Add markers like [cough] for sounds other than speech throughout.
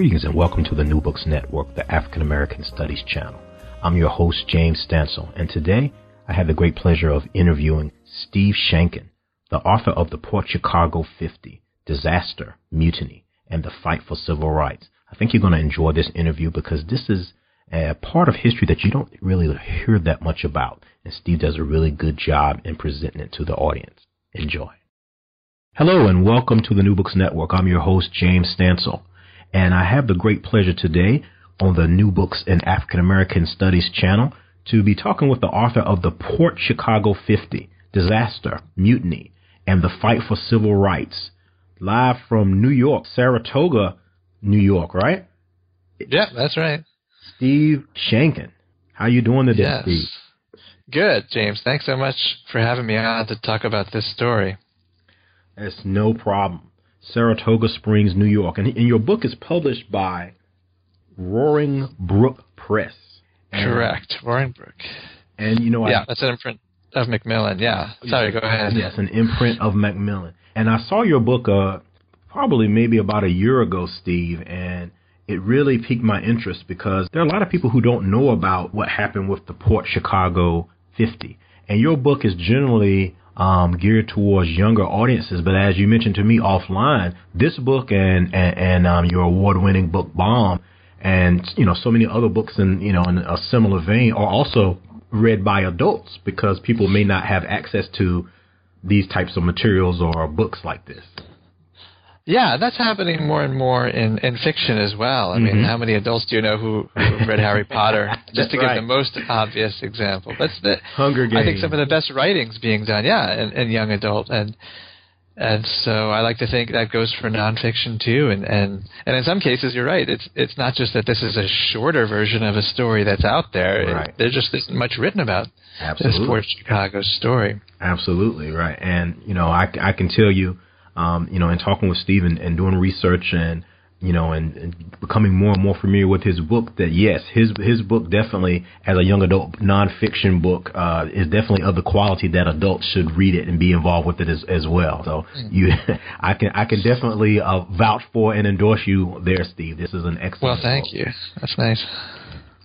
Greetings and welcome to the New Books Network, the African American Studies channel. I'm your host, James Stansel, and today I have the great pleasure of interviewing Steve Sheinkin, the author of the Port Chicago 50, Disaster, Mutiny, and the Fight for Civil Rights. I think you're going to enjoy this interview because this is a part of history that you don't really hear that much about, and Steve does a really good job in presenting it to the audience. Enjoy. Hello and welcome to the New Books Network. I'm your host, James Stansel. And I have the great pleasure today on the New Books in African American Studies channel to be talking with the author of the Port Chicago 50, Disaster, Mutiny, and the Fight for Civil Rights. Live from New York, Saratoga, New York, right? Yeah, that's right. Steve Sheinkin. How you doing today, yes. Steve? Good, James. Thanks so much for having me on to talk about this story. It's no problem. Saratoga Springs, New York. And, and your book is published by Roaring Brook Press. And, Correct, Roaring Brook. And you know, yeah, I, that's an imprint of Macmillan. Yeah, sorry, go ahead. Yes, an imprint of Macmillan. And I saw your book uh, probably maybe about a year ago, Steve, and it really piqued my interest because there are a lot of people who don't know about what happened with the Port Chicago 50. And your book is generally um, geared towards younger audiences. But as you mentioned to me offline, this book and and, and um, your award-winning book Bomb, and you know so many other books in you know in a similar vein are also read by adults because people may not have access to these types of materials or books like this. Yeah, that's happening more and more in, in fiction as well. I mm-hmm. mean, how many adults do you know who, who read Harry [laughs] Potter? Just to right. give the most obvious example. That's the Hunger Games. I think some of the best writings being done, yeah, in, in young adult and and so I like to think that goes for nonfiction too. And, and and in some cases, you're right. It's it's not just that this is a shorter version of a story that's out there. Right. There just isn't much written about Absolutely. this Port Chicago story. Absolutely right. And you know, I I can tell you um, you know, and talking with Stephen and doing research and you know, and, and, becoming more and more familiar with his book, that yes, his his book definitely, as a young adult nonfiction book, uh, is definitely of the quality that adults should read it and be involved with it as, as well. So mm-hmm. you, [laughs] I can I can definitely uh, vouch for and endorse you there, Steve. This is an excellent. Well, thank book. you. That's nice.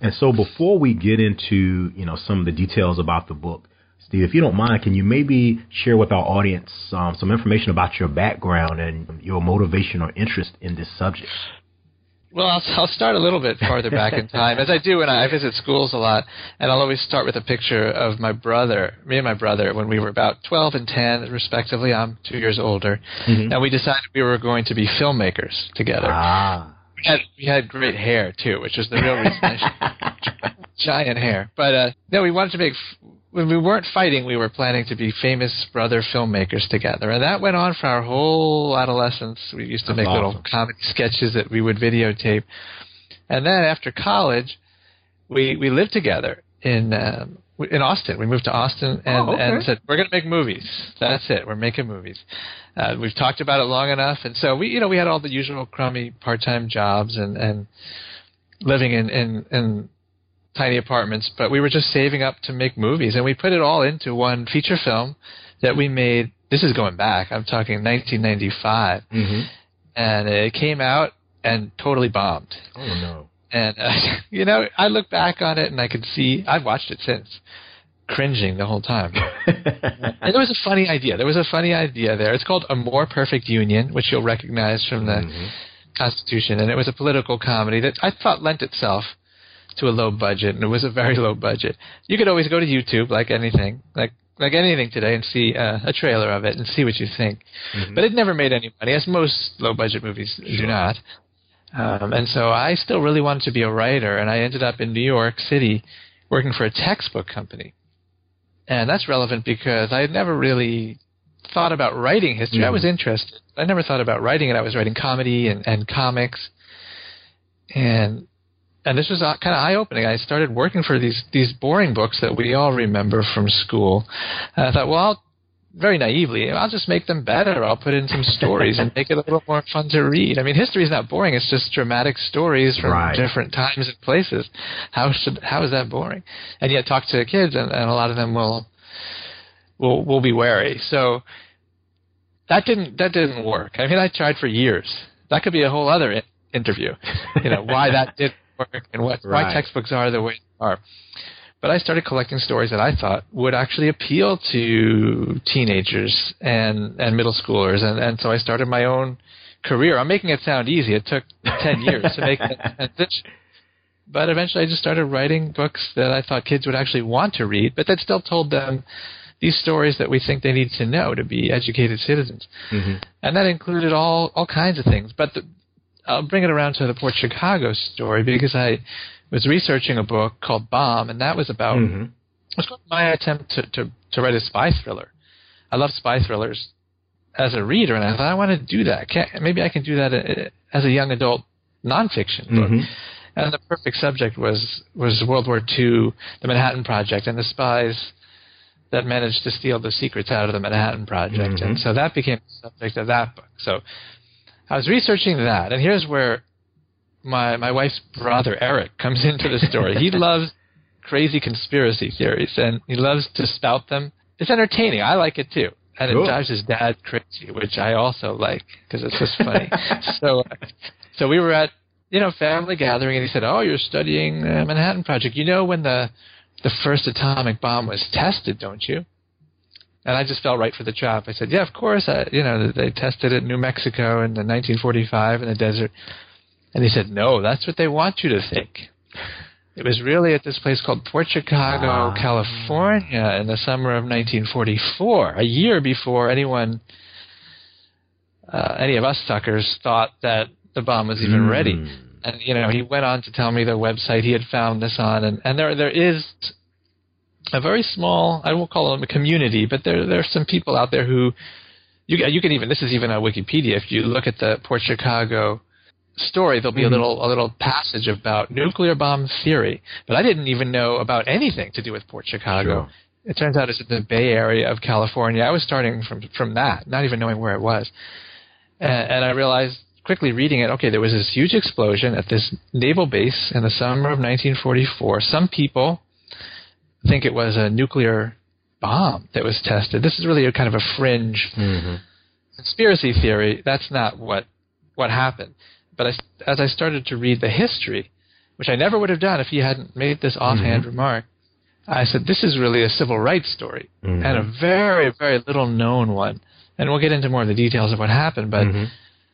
And so, before we get into you know some of the details about the book, Steve, if you don't mind, can you maybe share with our audience um, some information about your background and your motivation or interest in this subject? Well, I'll, I'll start a little bit farther back in time, as I do when I visit schools a lot, and I'll always start with a picture of my brother, me and my brother, when we were about 12 and 10, respectively. I'm two years older, mm-hmm. and we decided we were going to be filmmakers together. Ah. We had, we had great hair too, which was the real reason. [laughs] giant hair, but uh, no, we wanted to make when we weren't fighting, we were planning to be famous brother filmmakers together, and that went on for our whole adolescence. We used to That's make awesome. little comedy sketches that we would videotape, and then after college, we we lived together in um, in Austin. We moved to Austin and, oh, okay. and said we're going to make movies. That's it. We're making movies. Uh, we've talked about it long enough, and so we you know we had all the usual crummy part time jobs and and living in in in tiny apartments, but we were just saving up to make movies, and we put it all into one feature film that we made. This is going back. I'm talking 1995, mm-hmm. and it came out and totally bombed. Oh no! And uh, [laughs] you know, I look back on it and I could see. I've watched it since, cringing the whole time. [laughs] and there was a funny idea. There was a funny idea there. It's called A More Perfect Union, which you'll recognize from the mm-hmm. Constitution, and it was a political comedy that I thought lent itself to a low budget, and it was a very low budget. You could always go to YouTube, like anything, like like anything today, and see uh, a trailer of it and see what you think. Mm-hmm. But it never made any money, as most low budget movies Sure. do not. Um, and so I still really wanted to be a writer, and I ended up in New York City working for a textbook company. And that's relevant because I had never really thought about writing history. Mm-hmm. I was interested. I never thought about writing it. I was writing comedy and, and comics, and and this was uh, kind of eye opening. I started working for these these boring books that we all remember from school. And I thought, well, I'll, very naively, I'll just make them better. I'll put in some stories and make it a little more fun to read. I mean, history is not boring. It's just dramatic stories from Right. different times and places. How should how is that boring? And yet, talk to kids, and, and a lot of them will will will be wary. So that didn't that didn't work. I mean, I tried for years. That could be a whole other interview. You know why that didn't work and what Right. why textbooks are the way they are. But I started collecting stories that I thought would actually appeal to teenagers and and middle schoolers, and and so I started my own career. I'm making it sound easy. It took [laughs] ten years to make that transition. But eventually, I just started writing books that I thought kids would actually want to read, but that still told them these stories that we think they need to know to be educated citizens. Mhm. And that included all all kinds of things. But the, I'll bring it around to the Port Chicago story because I was researching a book called Bomb, and that was about Mhm. it was my attempt to, to, to write a spy thriller. I love spy thrillers as a reader, and I thought I want to do that. Can't, maybe I can do that uh, as a young adult nonfiction book. Mhm. And the perfect subject was was World War II, the Manhattan Project, and the spies that managed to steal the secrets out of the Manhattan Project. Mhm. And so that became the subject of that book. So I was researching that, and here's where my my wife's brother Eric comes [laughs] into the story. he [laughs] loves crazy conspiracy theories, and he loves to spout them. It's entertaining. I like it too, and Cool. it drives his dad crazy, which I also like because it's just funny. [laughs] so, so we were at you know family gathering, and he said, "Oh, you're studying uh, Manhattan Project. You know when the the first atomic bomb was tested, don't you?" And I just felt right for the job. I said, "Yeah, of course. I, you know, they tested it in New Mexico in the 1945 in the desert." And he said, "No, that's what they want you to think." It was really at this place called Port Chicago, Ah. California, in the summer of 1944, a year before anyone, uh, any of us suckers, thought that the bomb was even ready. Mm. And you know, he went on to tell me the website he had found this on, and, and there there is a very small, I won't call them a community, but there there are some people out there who you you can even this is even on Wikipedia. If you look at the Port Chicago story, there'll be Mhm. a little a little passage about nuclear bomb theory. But I didn't even know about anything to do with Port Chicago. Sure. It turns out it's in the Bay Area of California. I was starting from from that, not even knowing where it was, and, and I realized quickly reading it. Okay, there was this huge explosion at this naval base in the summer of 1944. Some people think it was a nuclear bomb that was tested. This is really a kind of a fringe Mhm. conspiracy theory. That's not what what happened. But I, as I started to read the history, which I never would have done if he hadn't made this offhand remark, I said, "This is really a civil rights story, Mhm. and a very, very little known one." And we'll get into more of the details of what happened. But Mhm.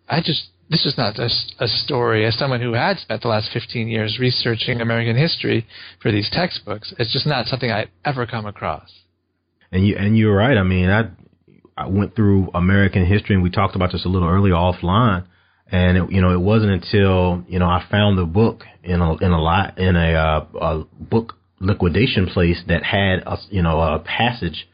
I just this is not a story. As someone who had spent the last 15 years researching American history for these textbooks, it's just not something I'd ever come across. And you and you're right. I mean, I I went through American history, and we talked about this a little earlier offline. And it, you know, it wasn't until you know I found the book in a in a lot in a, uh, a book liquidation place that had a you know a passage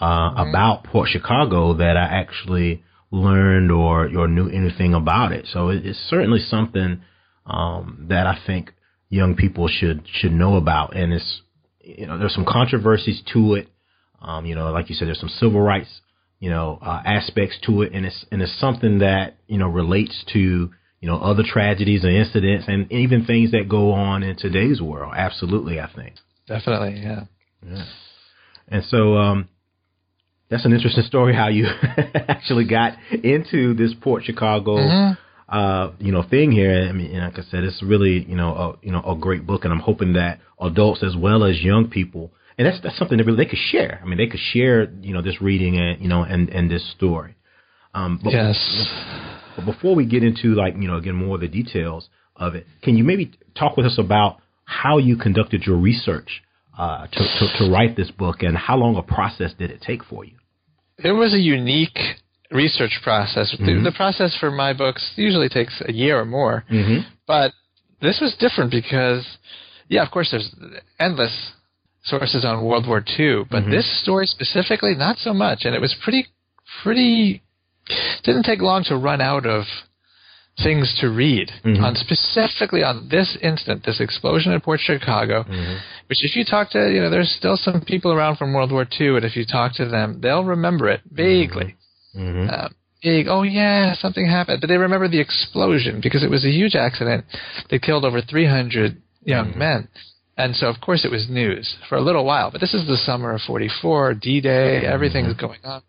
uh, about Port Chicago that I actually learned or or knew anything about it. So it, it's certainly something um, that I think young people should should know about. And it's you know there's some controversies to it. Um, you know, like you said, there's some civil rights you know uh, aspects to it, and it's and it's something that you know relates to you know other tragedies and incidents, and even things that go on in today's world. Absolutely, I think. Definitely, yeah. Yeah. And so um, that's an interesting story how you [laughs] actually got into this Port Chicago, Mhm. uh, you know, thing here. I mean, and like I said, it's really you know a you know a great book, and I'm hoping that adults as well as young people, and that's that's something that really they could share. I mean, they could share you know this reading and you know and and this story. Um, but, Yes. but before we get into like you know again more of the details of it, can you maybe talk with us about how you conducted your research uh, to, to to write this book and how long a process did it take for you? It was a unique research process. The, Mhm. the process for my books usually takes a year or more, Mm-hmm. but this was different because, yeah, of course, there's endless sources on World War II, but Mhm. this story specifically, not so much, and it was pretty pretty didn't take long to run out of things to read Mhm. on specifically on this instant, this explosion at Port Chicago. Mhm. Which, if you talk to, you know, there's still some people around from World War II, and if you talk to them, they'll remember it vaguely. Mhm. Uh, big, oh yeah, something happened, but they remember the explosion because it was a huge accident that killed over 300 young Mhm. men. And so, of course, it was news for a little while. But this is the summer of 44, D-Day, everything's Mhm. going on.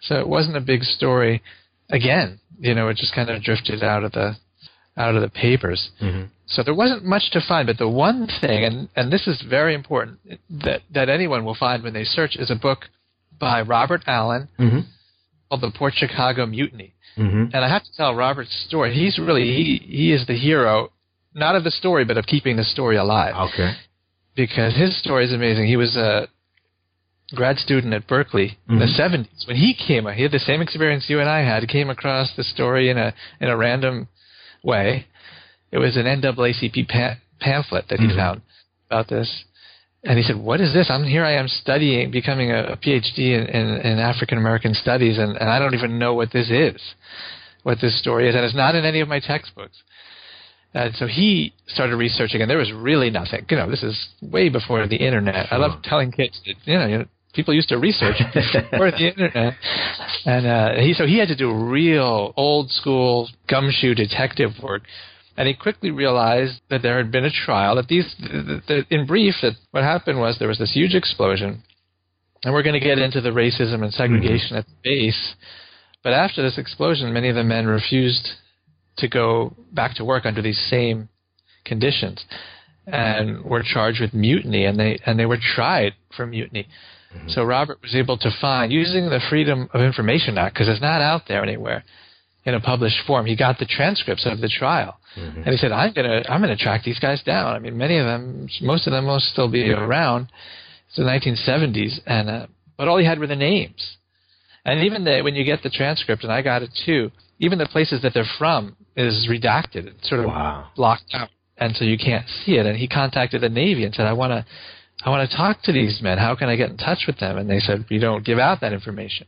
So it wasn't a big story. Again, you know, it just kind of drifted out of the out of the papers. Mhm. So there wasn't much to find, but the one thing, and, and this is very important, that, that anyone will find when they search is a book by Robert Allen Mhm. called The Port Chicago Mutiny. Mhm. And I have to tell Robert's story. He's really, he, he is the hero, not of the story, but of keeping the story alive. Okay. Because his story is amazing. He was a grad student at Berkeley in the Mhm. 70s. When he came, he had the same experience you and I had. He came across the story in a, in a random way. It was an NAACP pa- pamphlet that he Mhm. found about this. And he said, "What is this? I'm here. I am studying, becoming a, a PhD in, in, in African American studies, and, and I don't even know what this is, what this story is, and it's not in any of my textbooks." And so he started researching, and there was really nothing. You know, this is way before the internet. I love telling kids that you know people used to research [laughs] before the internet, and uh, he so he had to do real old school gumshoe detective work and he quickly realized that there had been a trial. That these, that, that in brief, that what happened was there was this huge explosion, and we're going to get into the racism and segregation at the base. But after this explosion, many of the men refused to go back to work under these same conditions, and were charged with mutiny, and they and they were tried for mutiny. So Robert was able to find, using the Freedom of Information Act, because it's not out there anywhere in a published form. He got the transcripts of the trial, Mhm. and he said, "I'm gonna, I'm gonna track these guys down. I mean, many of them, most of them will still be around. It's the 1970s, and uh, but all he had were the names, and even the, when you get the transcript, and I got it too. Even the places that they're from is redacted, it's sort of Wow. blocked out, and so you can't see it. And he contacted the Navy and said, "I want to, I want to talk to these men. How can I get in touch with them?" And they said, "We don't give out that information."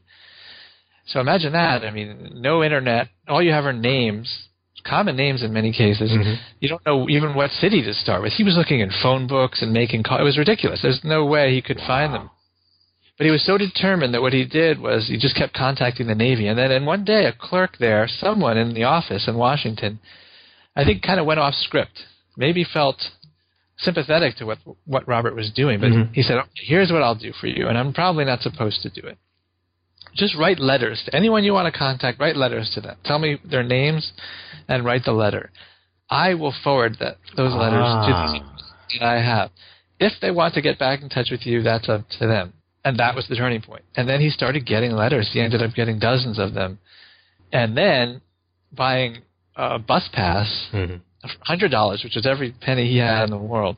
So imagine that. I mean, no internet. All you have are names, common names in many cases. Mhm. You don't know even what city to start with. He was looking in phone books and making calls. It was ridiculous. There's no way he could find them. But he was so determined that what he did was he just kept contacting the Navy. And then, and one day, a clerk there, someone in the office in Washington, I think, kind of went off script. Maybe felt sympathetic to what what Robert was doing, but Mhm. he said, "Okay, here's what I'll do for you," and I'm probably not supposed to do it. Just write letters to anyone you want to contact. Write letters to them. Tell me their names, and write the letter. I will forward that those letters to Ah. the people that I have. If they want to get back in touch with you, that's up to them. And that was the turning point. And then he started getting letters. He ended up getting dozens of them. And then buying a bus pass, Mhm. Hundred dollars, which was every penny he had in the world,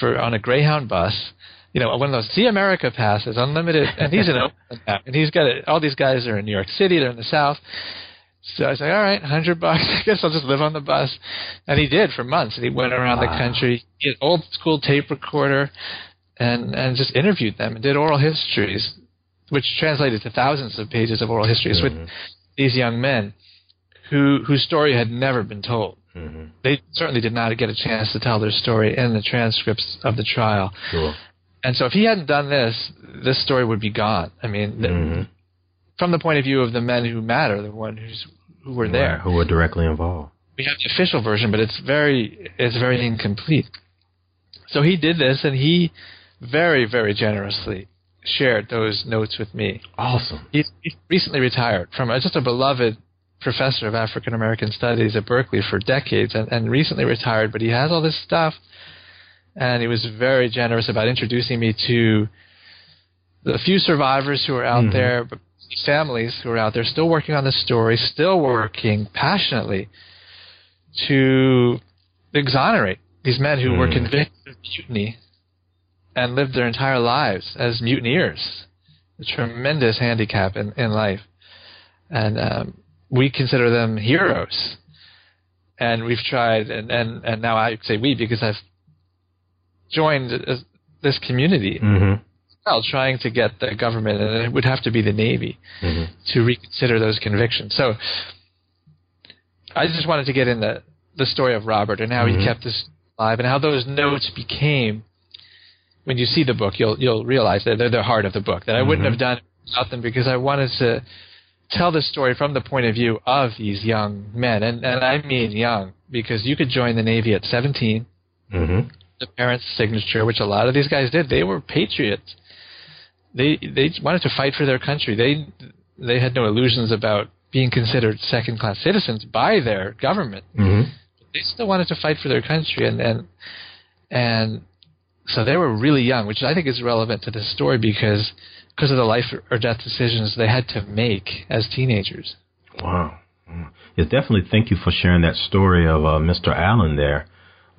for on a Greyhound bus. You know, one of those See America passes, unlimited, and he's in [laughs] Oakland and he's got it. All these guys are in New York City, they're in the South. So I was like, all right, hundred bucks. [laughs] I guess I'll just live on the bus, and he did for months. And he went around the country, he had old school tape recorder, and and just interviewed them and did oral histories, which translated to thousands of pages of oral histories Mhm. with these young men, who whose story had never been told Mhm. they certainly did not get a chance to tell their story in the transcripts of the trial. Sure. And so if he hadn't done this, this story would be gone. I mean, th- Mhm. from the point of view of the men who matter, the one who's who were there. Right, Who were directly involved. We have the official version, but it's very it's very incomplete. So he did this, and he very very generously shared those notes with me. Awesome. He's, he's recently retired from uh, just a beloved professor of African American studies at Berkeley for decades and, and recently retired, but he has all this stuff. And he was very generous about introducing me to the few survivors who are out Mhm. there, families who are out there still working on the story, still working passionately to exonerate these men who were Mm. convicted of mutiny and lived their entire lives as mutineers. A tremendous handicap in, in life. And um, we consider them heroes. And we've tried, and, and, and now I say we because I've joined this community Mhm. while trying to get the government, and it would have to be the Navy, Mhm. to reconsider those convictions. So I just wanted to get in the the story of Robert and how Mhm. he kept this alive, and how those notes became. When you see the book, you'll you'll realize that they're the heart of the book. That I wouldn't Mhm. have done without them because I wanted to tell the story from the point of view of these young men, and and I mean young because you could join the Navy at 17 Mhm. the parents' signature, which a lot of these guys did. They were patriots. They they wanted to fight for their country. They they had no illusions about being considered second class citizens by their government. Mhm. They still wanted to fight for their country, and and and so they were really young, which I think is relevant to this story because because of the life or death decisions they had to make as teenagers. Wow. Yes, definitely. Thank you for sharing that story of uh, Mr. Allen there,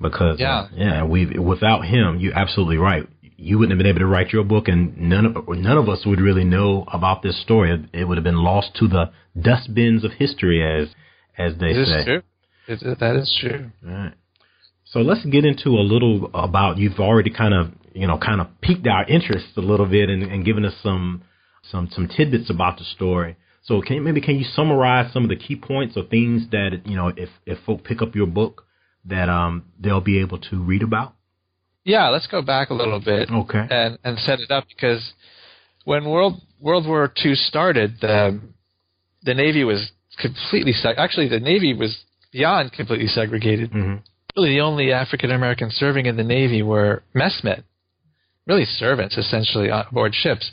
because uh, Yeah. yeah, we without him, you're absolutely right. You wouldn't have been able to write your book, and none of none of us would really know about this story. It, it would have been lost to the dustbins of history, as as they It say. is true. It, that is true. Right. So let's get into a little about you've already kind of you know kind of piqued our interest a little bit and, and given us some some some tidbits about the story. So can maybe can you summarize some of the key points or things that you know if if folk pick up your book that um they'll be able to read about? Yeah, let's go back a little bit. Okay. and and set it up because when World World War II started, the the Navy was completely seg- actually the Navy was beyond completely segregated. hmm Really, the only African Americans serving in the Navy were messmen, really servants essentially on board ships.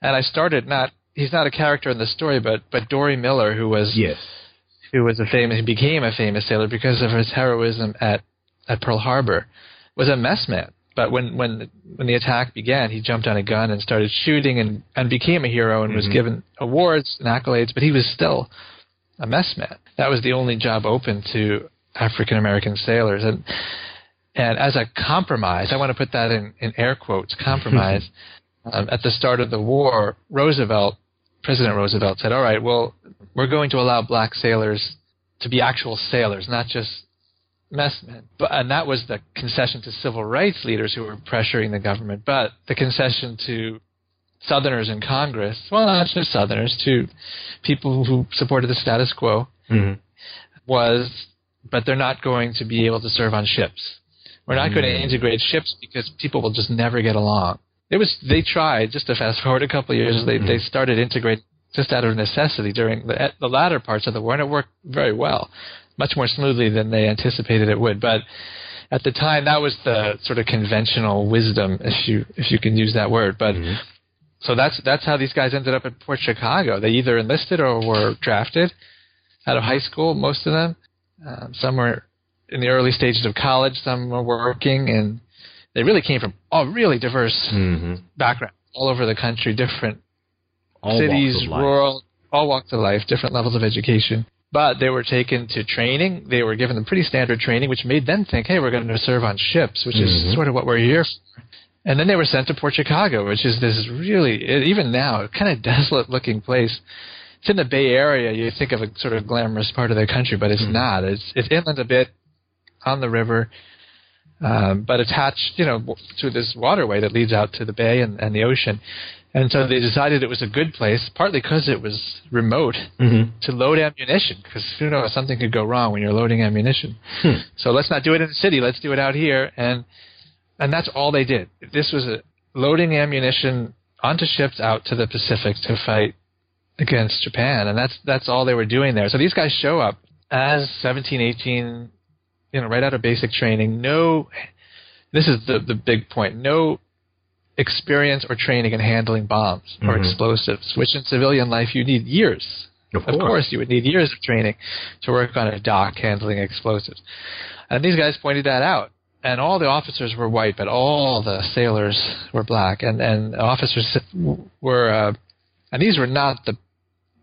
And I started not he's not a character in the story, but but Dory Miller, who was Yes. who was a famous, he became a famous sailor because of his heroism at, at Pearl Harbor, was a messman. But when, when, when the attack began, he jumped on a gun and started shooting and, and became a hero and was Mhm. given awards and accolades, but he was still a messman. That was the only job open to African American sailors. And, and as a compromise, I want to put that in, in air quotes, compromise, [laughs] um, at the start of the war, Roosevelt, President Roosevelt said, all right, well, we're going to allow black sailors to be actual sailors, not just messmen. But, and that was the concession to civil rights leaders who were pressuring the government. But the concession to Southerners in Congress, well, not just Southerners, to people who supported the status quo, hmm was, but they're not going to be able to serve on ships. We're not going to Mm. integrate ships because people will just never get along. It was they tried just to fast forward a couple of years. They they started integrating just out of necessity during the the latter parts of the war, and it worked very well, much more smoothly than they anticipated it would. But at the time, that was the sort of conventional wisdom, if you if you can use that word. But Mhm. so that's that's how these guys ended up at Port Chicago. They either enlisted or were drafted out of high school. Most of them, um, some were in the early stages of college. Some were working, and they really came from all really diverse hmm backgrounds all over the country, different All cities, walks of life. rural, all walks of life, different levels of education. But they were taken to training. They were given pretty standard training, which made them think, "Hey, we're going to serve on ships," which Mhm. is sort of what we're here for. And then they were sent to Port Chicago, which is this really, even now, kind of [laughs] desolate-looking place. It's in the Bay Area. You think of a sort of glamorous part of the country, but it's Mhm. not. It's it's inland a bit, on the river, um, but attached, you know, to this waterway that leads out to the bay and, and the ocean. And so they decided it was a good place, partly because it was remote, hmm to load ammunition. Because who knows, something could go wrong when you're loading ammunition. Hmm. So let's not do it in the city. Let's do it out here. And and that's all they did. This was a loading ammunition onto ships out to the Pacific to fight against Japan, and that's that's all they were doing there. So these guys show up as 17, 18, you know, right out of basic training. No, this is the the big point. No experience or training in handling bombs or Mhm. explosives, which in civilian life you need years. Of course. Of course, you would need years of training to work on a dock handling explosives. And these guys pointed that out. And all the officers were white, but all the sailors were black. And and officers were, uh, and these were not the,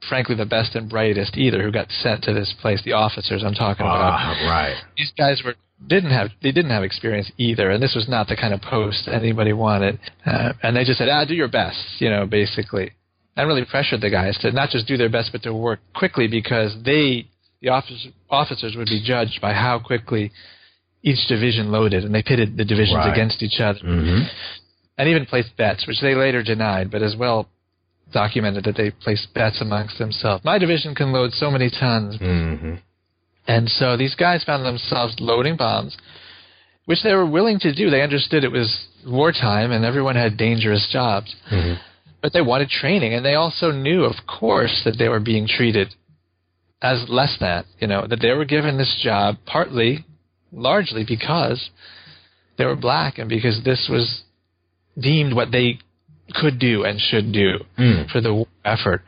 frankly, the best and brightest either, who got sent to this place. The officers I'm talking about Ah, right. these guys were didn't have they didn't have experience either, and this was not the kind of post anybody wanted. Uh, and they just said, "Ah, do your best," you know, basically, and really pressured the guys to not just do their best, but to work quickly because they, the officers, officers would be judged by how quickly each division loaded, and they pitted the divisions Right. against each other. hmm and even placed bets, which they later denied, but as well documented that they placed bets amongst themselves. My division can load so many tons. Mm-hmm. And so these guys found themselves loading bombs, which they were willing to do. They understood it was wartime and everyone had dangerous jobs. Mhm. But they wanted training, and they also knew, of course, that they were being treated as less than, you know, that they were given this job partly, largely because they were black and because this was deemed what they could do and should do Mm. for the effort.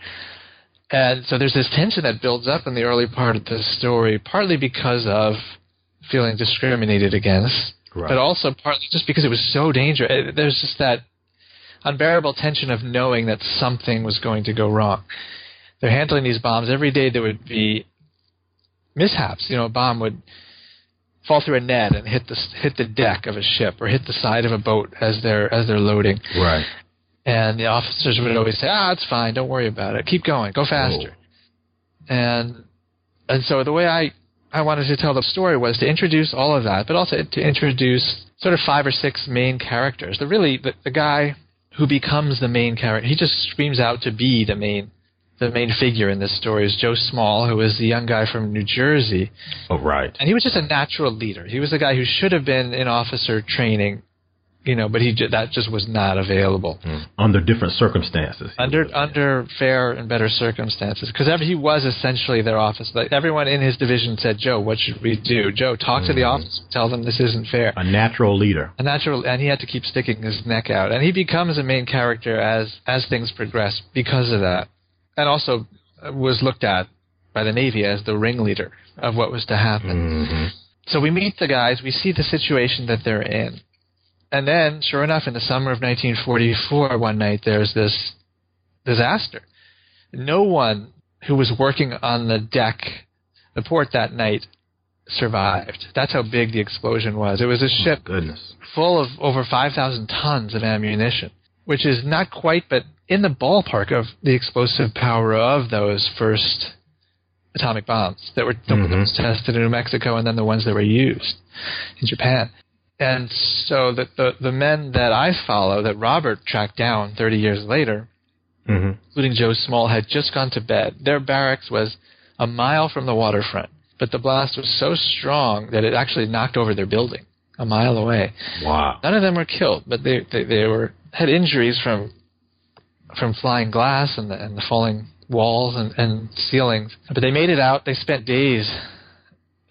And so there's this tension that builds up in the early part of the story, partly because of feeling discriminated against, Right. but also partly just because it was so dangerous. Eh, There's just that unbearable tension of knowing that something was going to go wrong. They're handling these bombs every day. There would be mishaps. You know, a bomb would fall through a net and hit the hit the deck of a ship or hit the side of a boat as they're as they're loading. Right. And the officers would always say, "Ah, it's fine. Don't worry about it. Keep going. Go faster." And and so the way I I wanted to tell the story was to introduce all of that, but also to introduce sort of five or six main characters. The really the, the guy who becomes the main character, he just screams out to be the main the main figure in this story is Joe Small, who is the young guy from New Jersey, Oh, right. and he was just a natural leader. He was the guy who should have been in officer training, you know, but he that just was not available Mm. Under different circumstances. under under fair and better circumstances because he was essentially their office. Like everyone in his division said, "Joe, what should we do? Joe, talk to the Mhm. office, tell them this isn't fair." A natural leader. A natural, and he had to keep sticking his neck out, and he becomes a main character as as things progress because of that, and also uh, was looked at by the Navy as the ringleader of what was to happen. Mm-hmm. So we meet the guys, we see the situation that they're in. And then, sure enough, in the summer of 1944, one night, there's this disaster. No one who was working on the deck, the port that night, survived. That's how big the explosion was. It was a ship Goodness. full of over 5,000 tons of ammunition, which is not quite, but in the ballpark of the explosive power of those first atomic bombs that were Mhm. that was tested in New Mexico and then the ones that were used in Japan. And so the, the, the men that I follow, that Robert tracked down 30 years later, Mm-hmm. including Joe Small, had just gone to bed. Their barracks was a mile from the waterfront, but the blast was so strong that it actually knocked over their building a mile away. Wow. None of them were killed, but they they, they were had injuries from from flying glass and the, and the falling walls and, and ceilings. But they made it out. They spent days.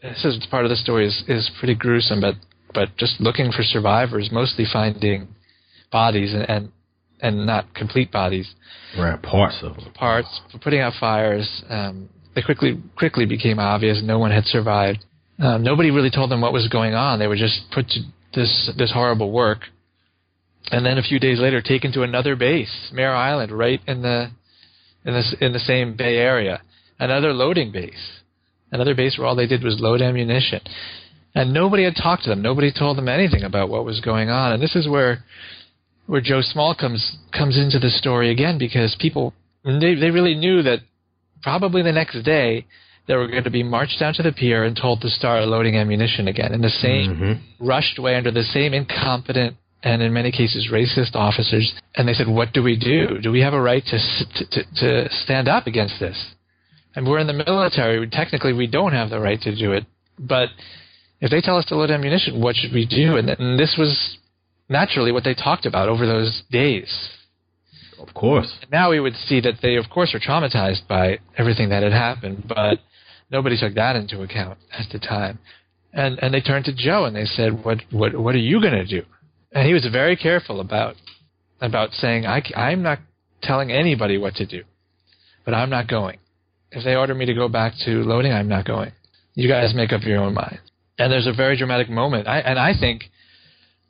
This is part of the story is is pretty gruesome, but but just looking for survivors, mostly finding bodies and and, and not complete bodies Right. Parts of them. parts, putting out fires. Um, they quickly quickly became obvious no one had survived. Um, nobody really told them what was going on. They were just put to this this horrible work, and then a few days later taken to another base, Mare Island, right in the in the in the same Bay Area, another loading base, another base where all they did was load ammunition, and nobody had talked to them. Nobody told them anything about what was going on. And this is where where Joe Small comes comes into the story again because people they they really knew that probably the next day they were going to be marched down to the pier and told to start loading ammunition again in the same Mm-hmm. rushed way under the same incompetent and in many cases racist officers. And they said, "What do we do? Do we have a right to to, to, to stand up against this?" And we're in the military. Technically, we don't have the right to do it, but if they tell us to load ammunition, what should we do? And, and this was naturally what they talked about over those days. Of course. Now we would see that they, of course, were traumatized by everything that had happened, but nobody took that into account at the time. And and they turned to Joe and they said, "What what what are you going to do?" And he was very careful about about saying, I, "I'm not telling anybody what to do, but I'm not going. If they order me to go back to loading, I'm not going. You guys make up your own mind." And there's a very dramatic moment, I, and I think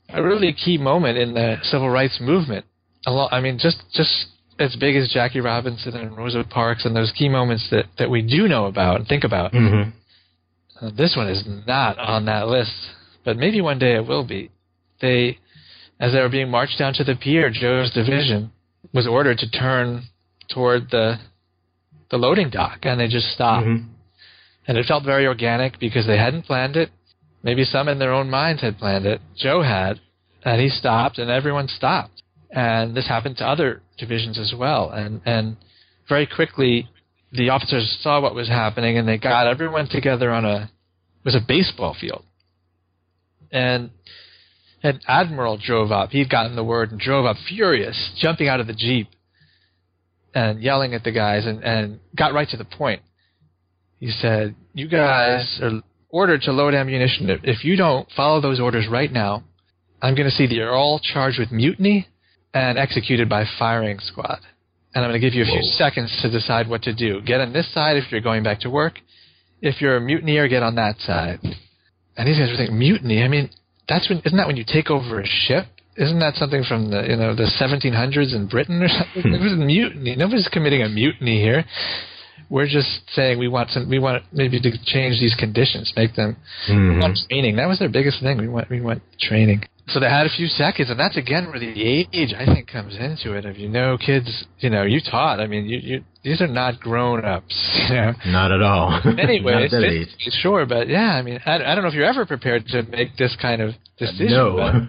a really key moment in the civil rights movement a lot. I mean, just just as big as Jackie Robinson and Rosa Parks and those key moments that that we do know about and think about. Mm-hmm. Uh, this one is not on that list, but maybe one day it will be. They, as they were being marched down to the pier, Joe's division was ordered to turn toward the the loading dock, and they just stopped. Mm-hmm. And it felt very organic because they hadn't planned it. Maybe some in their own minds had planned it. Joe had, And he stopped, and everyone stopped. And this happened to other divisions as well. And and very quickly, the officers saw what was happening, and they got everyone together on a was a baseball field. And an admiral drove up. He'd gotten the word and drove up furious, jumping out of the jeep and yelling at the guys, and and got right to the point. He said, "You guys are ordered to load ammunition. If you don't follow those orders right now, I'm going to see that you're all charged with mutiny and executed by firing squad. And I'm going to give you a few Whoa. seconds to decide what to do. Get on this side if you're going back to work. If you're a mutineer, get on that side. And these guys were thinking, mutiny? I mean, that's when, isn't that when you take over a ship? Isn't that something from the, you know, the 1700s in Britain or something? Hmm. it was mutiny. Nobody's committing a mutiny here. We're just saying we want some, we want maybe to change these conditions, make them Mhm. want training. That was their biggest thing. We want we want training. So they had a few seconds, and that's again where the age I think comes into it. If you know kids, you know you taught. I mean, you, you these are not grown ups. [laughs] You know. Not at all. [laughs] Anyway, Not at that age. sure, but yeah, I mean, I, I don't know if you're ever prepared to make this kind of decision. No. But,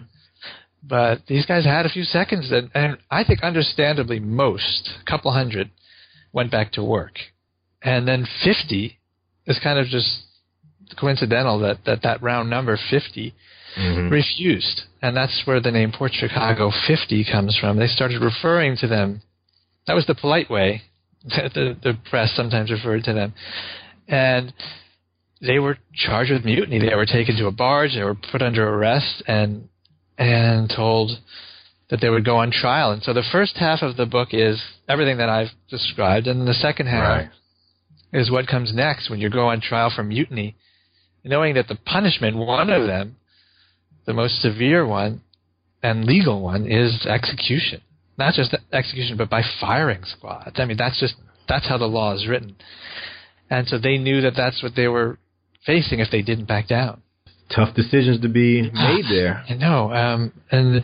but these guys had a few seconds, and, and I think understandably most, a couple hundred, went back to work, and then 50 is kind of just coincidental that that, that round number 50 Mhm. refused, and that's where the name Port Chicago 50 comes from. They started referring to them. That was the polite way that the, the press sometimes referred to them, and they were charged with mutiny. They were taken to a barge. They were put under arrest and and told that they would go on trial. And so the first half of the book is everything that I've described, and the second half Right. Is what comes next when you go on trial for mutiny, knowing that the punishment, one of them, the most severe one and legal one, is execution. Not just execution, but by firing squads. I mean, that's just that's how the law is written. And so they knew that that's what they were facing if they didn't back down. Tough decisions to be made there. [sighs] I know, um, and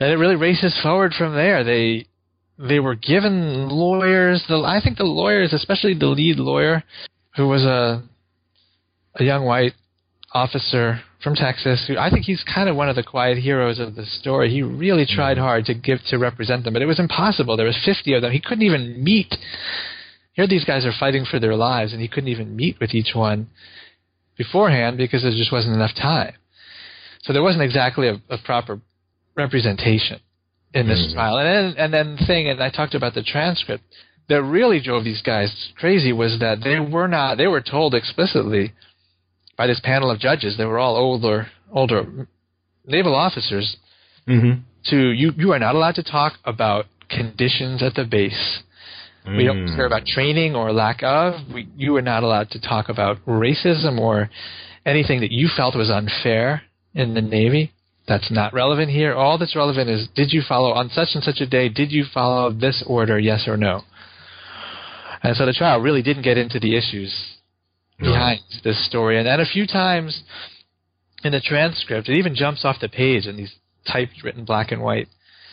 and it really races forward from there. They they were given lawyers. The I think the lawyers, especially the lead lawyer, who was a a young white officer from Texas, who I think he's kind of one of the quiet heroes of the story. He really tried hard to give to represent them, but it was impossible. There was 50 of them. He couldn't even meet. Here, these guys are fighting for their lives, and he couldn't even meet with each one beforehand because there just wasn't enough time. So there wasn't exactly a, a proper representation in this Mhm. trial. And then, and then the thing, and I talked about the transcript, that really drove these guys crazy was that they were not, they were told explicitly by this panel of judges, they were all older, older naval officers, Mm-hmm. to you, you are not allowed to talk about conditions at the base. We don't Mm. care about training or lack of. We, you are not allowed to talk about racism or anything that you felt was unfair in the Navy. That's not relevant here. All that's relevant is did you follow on such and such a day, did you follow this order, yes or no? And so the trial really didn't get into the issues behind this story. And then a few times in the transcript, it even jumps off the page in these typed written black and white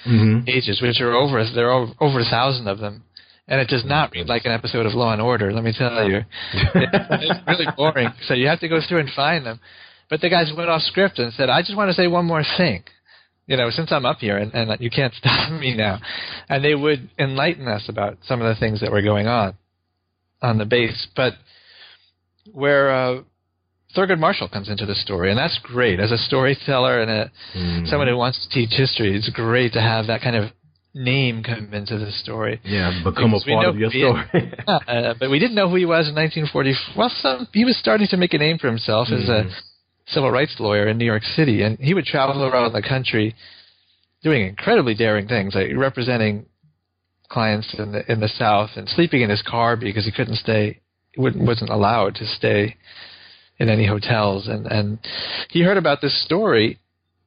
Mm-hmm. pages, which are over there are over, over a thousand of them, and it does not read like an episode of Law and Order. Let me tell you, [laughs] it's really boring. So you have to go through and find them. But the guys went off script and said, "I just want to say one more thing." You know, since I'm up here and, and you can't [laughs] stop me now, and they would enlighten us about some of the things that were going on on the base. But where uh, Thurgood Marshall comes into the story, and that's great as a storyteller and a Mhm. someone who wants to teach history, it's great to have that kind of name come into the story. Yeah, become a Because we part of your who he is. story. [laughs] uh, but we didn't know who he was in 1940. Well, some, he was starting to make a name for himself as a Mhm. Civil rights lawyer in New York City, and he would travel around the country doing incredibly daring things, like representing clients in the in the South and sleeping in his car because he couldn't stay, wouldn't, wasn't allowed to stay in any hotels, and and he heard about this story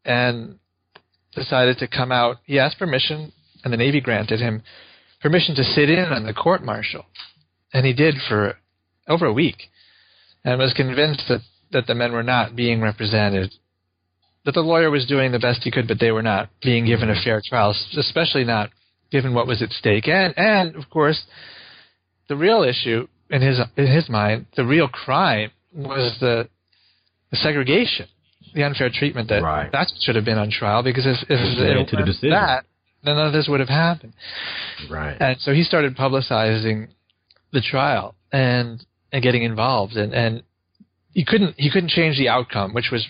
and decided to come out. He asked permission, and the Navy granted him permission to sit in on the court martial, and he did for over a week, and was convinced that that the men were not being represented. That the lawyer was doing the best he could, but they were not being given a fair trial, especially not given what was at stake. And and of course, the real issue in his in his mind, the real crime was the, the segregation the unfair treatment that Right. that should have been on trial because if, if It it to the weren't decision. that, then none of this would have happened. Right. And so he started publicizing the trial and and getting involved and and he couldn't he couldn't change the outcome, which was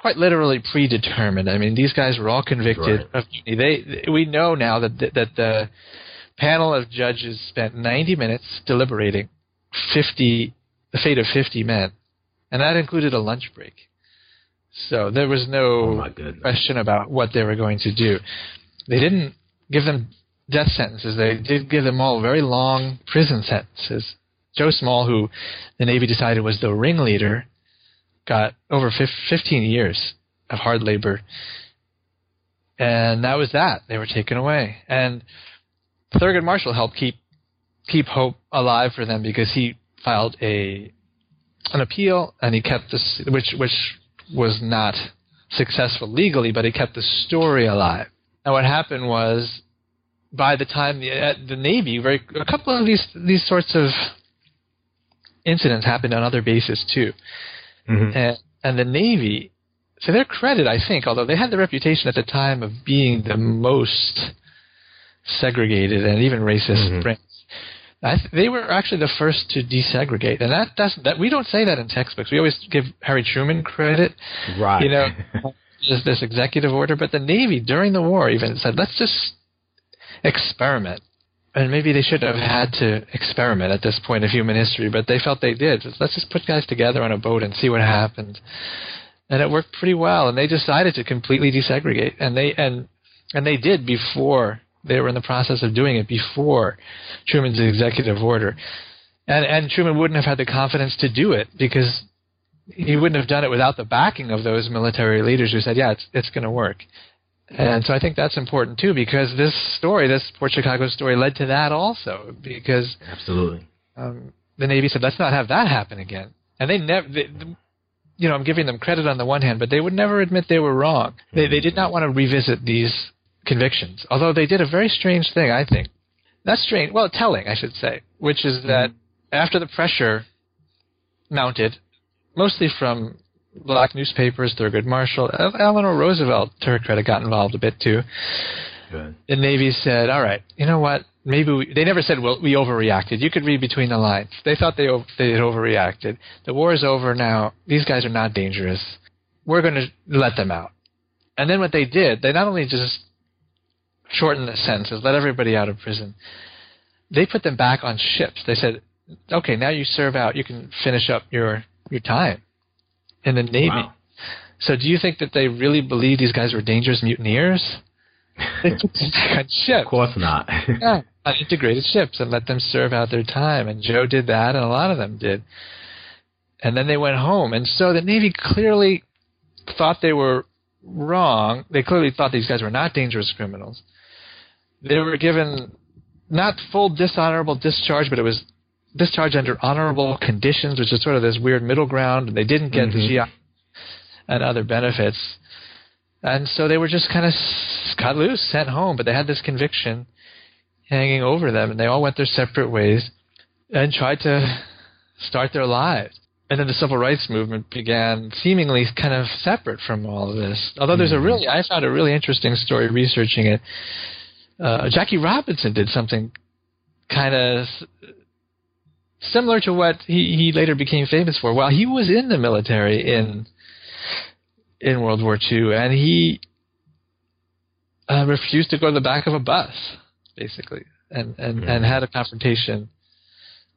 quite literally predetermined. I mean, these guys were all convicted Right. of mutiny. They we know now that that the panel of judges spent 90 minutes deliberating 50 the fate of 50 men, and that included a lunch break. So there was no oh question about what they were going to do. They didn't give them death sentences. They did give them all very long prison sentences. Joe Small, who the Navy decided was the ringleader, got over fif- 15 years of hard labor. And that was that. They were taken away. And Thurgood Marshall helped keep keep hope alive for them because he filed a an appeal and he kept this which which was not successful legally, but he kept the story alive. And what happened was, by the time the, uh, the Navy, very, a couple of these these sorts of incidents happened on other bases too, Mhm. and and the Navy, to their credit, I think, although they had the reputation at the time of being the most segregated and even racist Mhm. branch. I th- they were actually the first to desegregate, and that doesn't that we don't say that in textbooks. We always give Harry Truman credit, Right. you know, [laughs] this, this executive order, but the Navy during the war even said, let's just experiment. And maybe they shouldn't have had to experiment at this point of human history, but they felt they did. Let's just put guys together on a boat and see what happens. And it worked pretty well. And they decided to completely desegregate, and they and and they did before they were in the process of doing it before Truman's executive order. And and Truman wouldn't have had the confidence to do it because he wouldn't have done it without the backing of those military leaders who said, "Yeah, it's it's going to work." And so I think that's important too, because this story, this Port Chicago story, led to that also. Because Absolutely. um, the Navy said, "Let's not have that happen again," and they never. They, you know, I'm giving them credit on the one hand, but they would never admit they were wrong. They they did not want to revisit these convictions, although they did a very strange thing, I think. That's strange, well, telling, I should say, which is that after the pressure mounted, mostly from black newspapers, Thurgood Marshall, Eleanor Roosevelt, to her credit, got involved a bit too. Good. The Navy said, "All right, you know what? Maybe we." They never said, "Well, we overreacted." You could read between the lines. They thought they they had overreacted. The war is over now. These guys are not dangerous. We're going to let them out. And then what they did, they not only just shortened the sentences, let everybody out of prison. They put them back on ships. They said, "Okay, now you serve out. You can finish up your your time in the Navy." Wow. So, do you think that they really believed these guys were dangerous mutineers? [laughs] They put them back on ships Of course not. [laughs] yeah, on integrated ships and let them serve out their time. And Joe did that, and a lot of them did. And then they went home. And so the Navy clearly thought they were wrong. They clearly thought these guys were not dangerous criminals. They were given not full dishonorable discharge, but it was discharge under honorable conditions, which is sort of this weird middle ground. And they didn't get the Mhm. GI and other benefits. And so they were just kind of cut loose, sent home. But they had this conviction hanging over them, and they all went their separate ways and tried to start their lives. And then the civil rights movement began seemingly kind of separate from all of this. Although there's a really, I found a really interesting story researching it. Uh, Jackie Robinson did something kind of similar to what he, he later became famous for. While he was in the military in in World War II, and he uh, refused to go to the back of a bus, basically, and and, and had a confrontation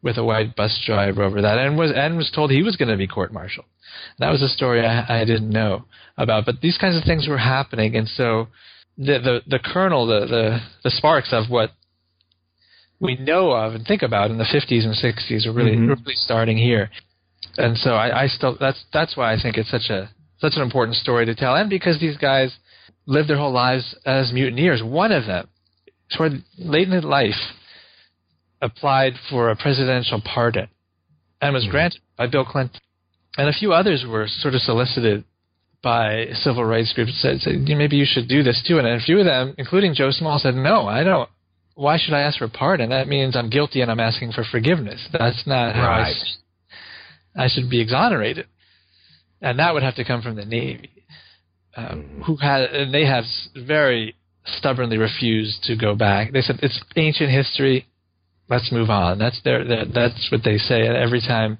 with a white bus driver over that, and was and was told he was going to be court-martialed. That was a story I, I didn't know about, but these kinds of things were happening, and so the the, the kernel, the, the the sparks of what we know of and think about in the 50s and 60s are really Mhm. really starting here, and so I, I still that's that's why I think it's such a such an important story to tell, and because these guys lived their whole lives as mutineers. One of them, toward late in life, applied for a presidential pardon and was granted by Bill Clinton. And a few others were sort of solicited by civil rights groups said, said maybe you should do this too. And a few of them, including Joe Small, said, no, I don't. Why should I ask for pardon? That means I'm guilty and I'm asking for forgiveness. That's not how I Right. I should be exonerated. and that would have to come from the Navy, um, Mm-hmm. who had and they have very stubbornly refused to go back. They said it's ancient history. Let's move on. That's their, their that's what they say. And every time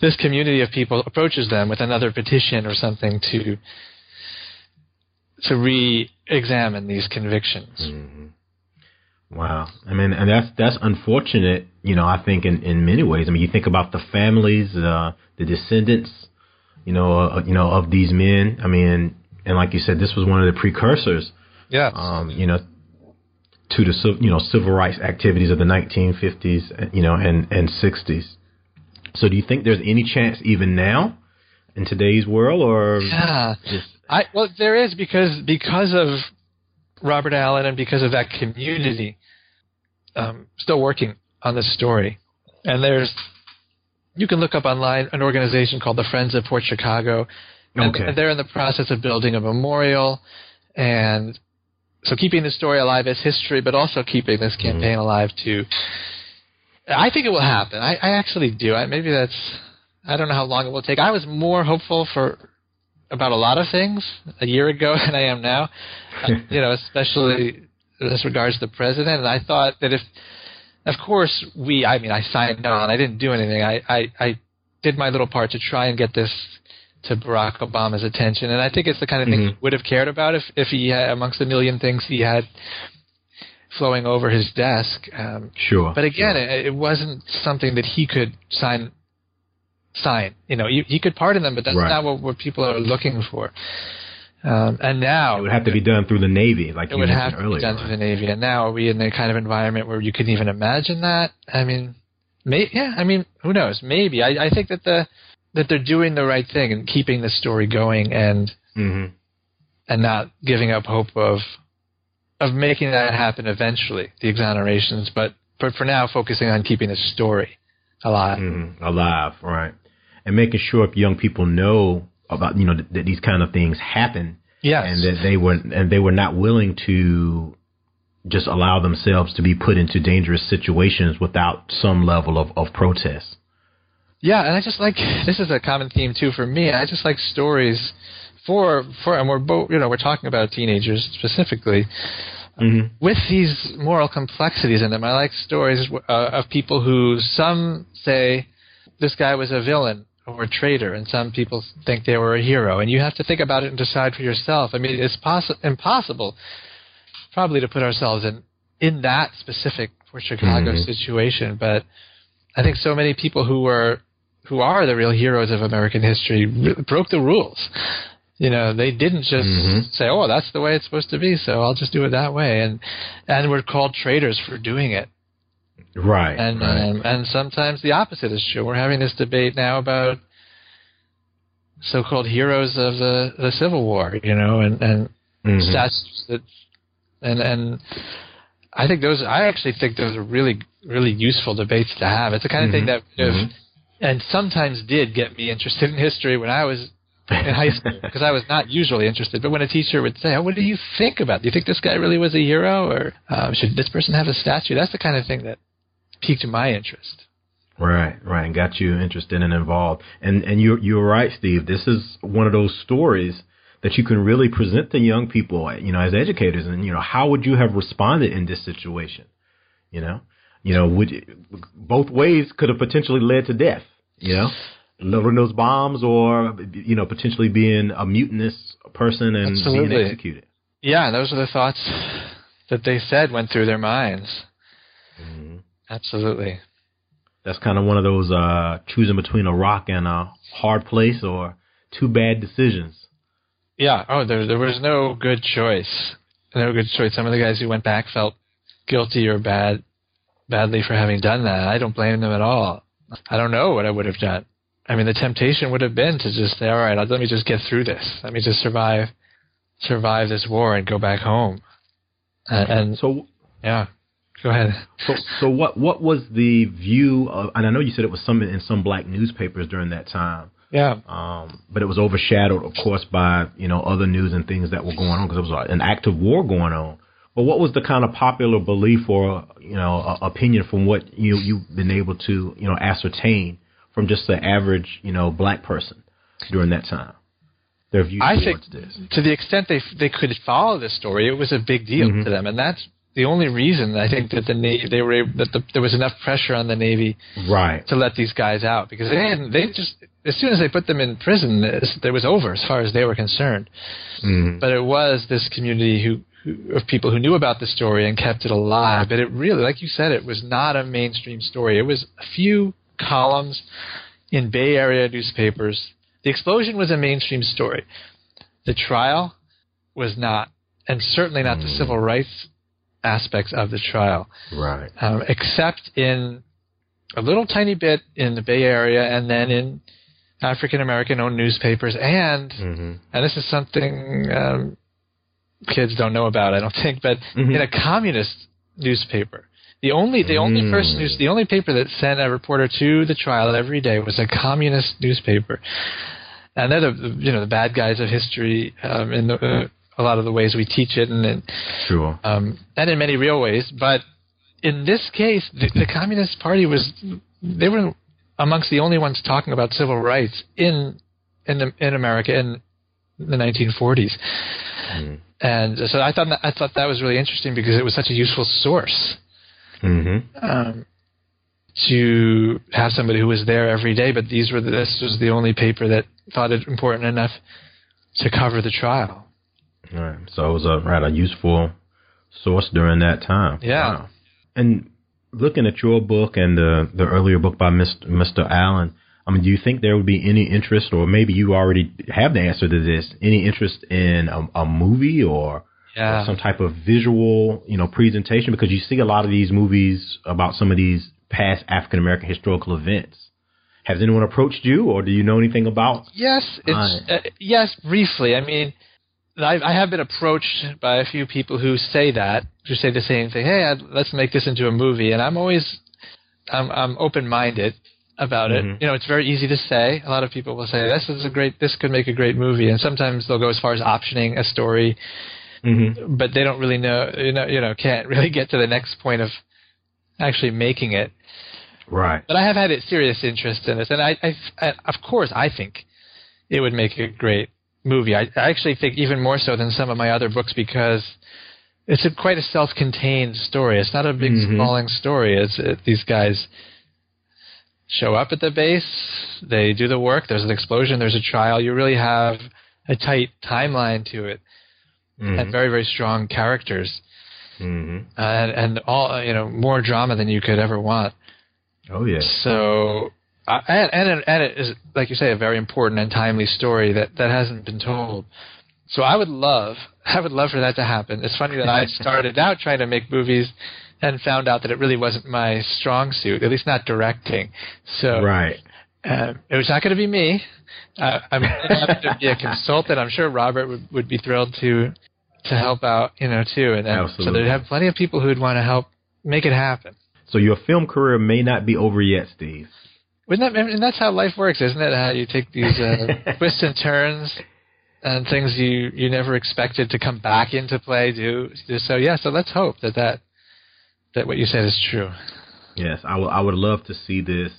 this community of people approaches them with another petition or something to to re-examine these convictions. Mm-hmm. Wow. I mean, and that's that's unfortunate. You know, I think in in many ways. I mean, you think about the families, uh, the descendants, you know, uh, you know, of these men. I mean, and like you said, this was one of the precursors, Yeah. um, you know, to the you know civil rights activities of the 1950s, you know, and and 60s. So, do you think there's any chance even now in today's world, or yeah. just I well, there is because because of Robert Allen and because of that community, um, still working on this story. And there's you can look up online an organization called the Friends of Port Chicago, and, Okay. and they're in the process of building a memorial, and so keeping the story alive as history, but also keeping this campaign alive too. I think it will happen. I, I actually do. I, maybe that's. I don't know how long it will take. I was more hopeful for about a lot of things a year ago [laughs] than I am now. Uh, you know, especially as regards the president. And I thought that if, of course, we. I mean, I signed on. I didn't do anything. I I, I did my little part to try and get this to Barack Obama's attention, and I think it's the kind of thing he would have cared about if if he had amongst the million things he had flowing over his desk. Um, sure? but again, it, it wasn't something that he could sign. Sign, you know, you, he could pardon them, but that's Right. not what, what people are looking for. Um, and now it would have to be done through the Navy, like it you would mentioned have to earlier. be done through the Navy. And now are we in the kind of environment where you can even imagine that? I mean, may, yeah, I mean, who knows? Maybe. I, I think that the that they're doing the right thing and keeping the story going and Mm-hmm. and not giving up hope of of making that happen eventually, the exonerations. But for for now, focusing on keeping the story alive. hmm alive, right? And making sure if young people know about you know th- that these kind of things happen, Yes. and that they were and they were not willing to just allow themselves to be put into dangerous situations without some level of, of protest. Yeah, and I just like this is a common theme too for me. I just like stories for for and we're both you know we're talking about teenagers specifically Mm-hmm. with these moral complexities in them. I like stories uh, of people who some say this guy was a villain or a traitor, and some people think they were a hero. And you have to think about it and decide for yourself. I mean, it's possi- impossible probably to put ourselves in in that specific Port Chicago Mhm. situation, but I think so many people who were who are the real heroes of American history re- broke the rules. You know, they didn't just Mhm. say, "Oh, that's the way it's supposed to be," so I'll just do it that way, and and we're called traitors for doing it. Right. And right. um, and sometimes the opposite is true. We're having this debate now about so-called heroes of the the Civil War, you know, and and Mhm. statues that and and I think those I actually think those are really really useful debates to have. It's the kind of thing that if, Mhm. and sometimes did get me interested in history when I was in high school because I was not usually interested. But when a teacher would say, oh, "What do you think about? Do you think this guy really was a hero, or um, should this person have a statue?" That's the kind of thing that piqued my interest. Right, right, and got you interested and involved. And and you're you're right, Steve. This is one of those stories that you can really present to young people, you know, as educators. And you know, how would you have responded in this situation? You know, you know, would you, both ways could have potentially led to death. You know, loading those bombs, or you know, potentially being a mutinous person and Absolutely. being executed. Yeah, those are the thoughts that they said went through their minds. Mm-hmm. Absolutely. That's kind of one of those uh, choosing between a rock and a hard place, or two bad decisions. Yeah. Oh, there there was no good choice. No good choice. Some of the guys who went back felt guilty or bad, badly for having done that. I don't blame them at all. I don't know what I would have done. I mean, the temptation would have been to just say, "All right, let me just get through this. Let me just survive, survive this war and go back home." And, and So yeah, go ahead. So, so what what was the view of? And I know you said it was some in some black newspapers during that time, Yeah. um, but it was overshadowed, of course, by you know other news and things that were going on because it was an active war going on. But what was the kind of popular belief or you know uh, opinion from what you you've been able to you know ascertain from just the average you know black person during that time? Their view I think this. to the extent they they could follow this story, it was a big deal Mhm. to them, and that's the only reason I think that the Navy they were able, that the, there was enough pressure on the Navy Right. to let these guys out because they hadn't, they just as soon as they put them in prison, it was over as far as they were concerned. Mhm. But it was this community who, who of people who knew about the story and kept it alive. But it really, like you said, it was not a mainstream story. It was a few columns in Bay Area newspapers. The explosion was a mainstream story. The trial was not, and certainly not the Mm. civil rights aspects of the trial Right. um, except in a little tiny bit in the Bay Area and then in African American owned newspapers and hmm and this is something um, kids don't know about I don't think but Mhm. in a communist newspaper the only the only Mm. first news the only paper that sent a reporter to the trial every day was a communist newspaper and they're the you know the bad guys of history um, in the, uh, a lot of the ways we teach it and, and Sure. um, and in many real ways. But in this case, the, the Communist Party was they were amongst the only ones talking about civil rights in in the, in America in the 1940s. Mhm. And so I thought that, I thought that was really interesting because it was such a useful source hmm um, to have somebody who was there every day. But these were the, this was the only paper that thought it important enough to cover the trial. Right. So it was a a useful source during that time. Yeah. Wow. And looking at your book and the the earlier book by Mr. Mr. Allen, I mean, do you think there would be any interest, or maybe you already have the answer to this? Any interest in a, a movie or, Yeah. or some type of visual, you know, presentation? Because you see a lot of these movies about some of these past African American historical events. Has anyone approached you, or do you know anything about? Yes, it's uh, yes, briefly. I mean, I, I have been approached by a few people who say that, who say the same thing. Hey, I'd, let's make this into a movie, and I'm always, I'm, I'm open-minded about Mhm. it. You know, it's very easy to say. A lot of people will say this is a great, this could make a great movie, and sometimes they'll go as far as optioning a story, Mm-hmm. but they don't really know, you know, you know, can't really get to the next point of actually making it. Right. But I have had a serious interest in this, and I, I, I of course, I think it would make a great movie. I, I actually think even more so than some of my other books because it's a, quite a self-contained story. It's not a big Mhm. sprawling story. It's it, these guys show up at the base, they do the work. There's an explosion. There's a trial. You really have a tight timeline to it, Mm-hmm. and very very strong characters, mm-hmm. and and all you know more drama than you could ever want. Oh yeah. So, uh, and, and and it is like you say a very important and timely story that that hasn't been told. So I would love, [laughs] I would love for that to happen. It's funny that I [laughs] started out trying to make movies and found out that it really wasn't my strong suit, at least not directing. So Right. uh, it was not going to be me. Uh, I'm happy to be a consultant. I'm sure Robert would, would be thrilled to to help out, you know, too. And, so they'd have plenty of people who'd want to help make it happen. So your film career may not be over yet, Steve. Wouldn't that, and that's how life works, isn't it? How you take these uh, [laughs] twists and turns and things you, you never expected to come back into play. Do so, yeah. So let's hope that that that what you said is true. Yes, I would. I would love to see this,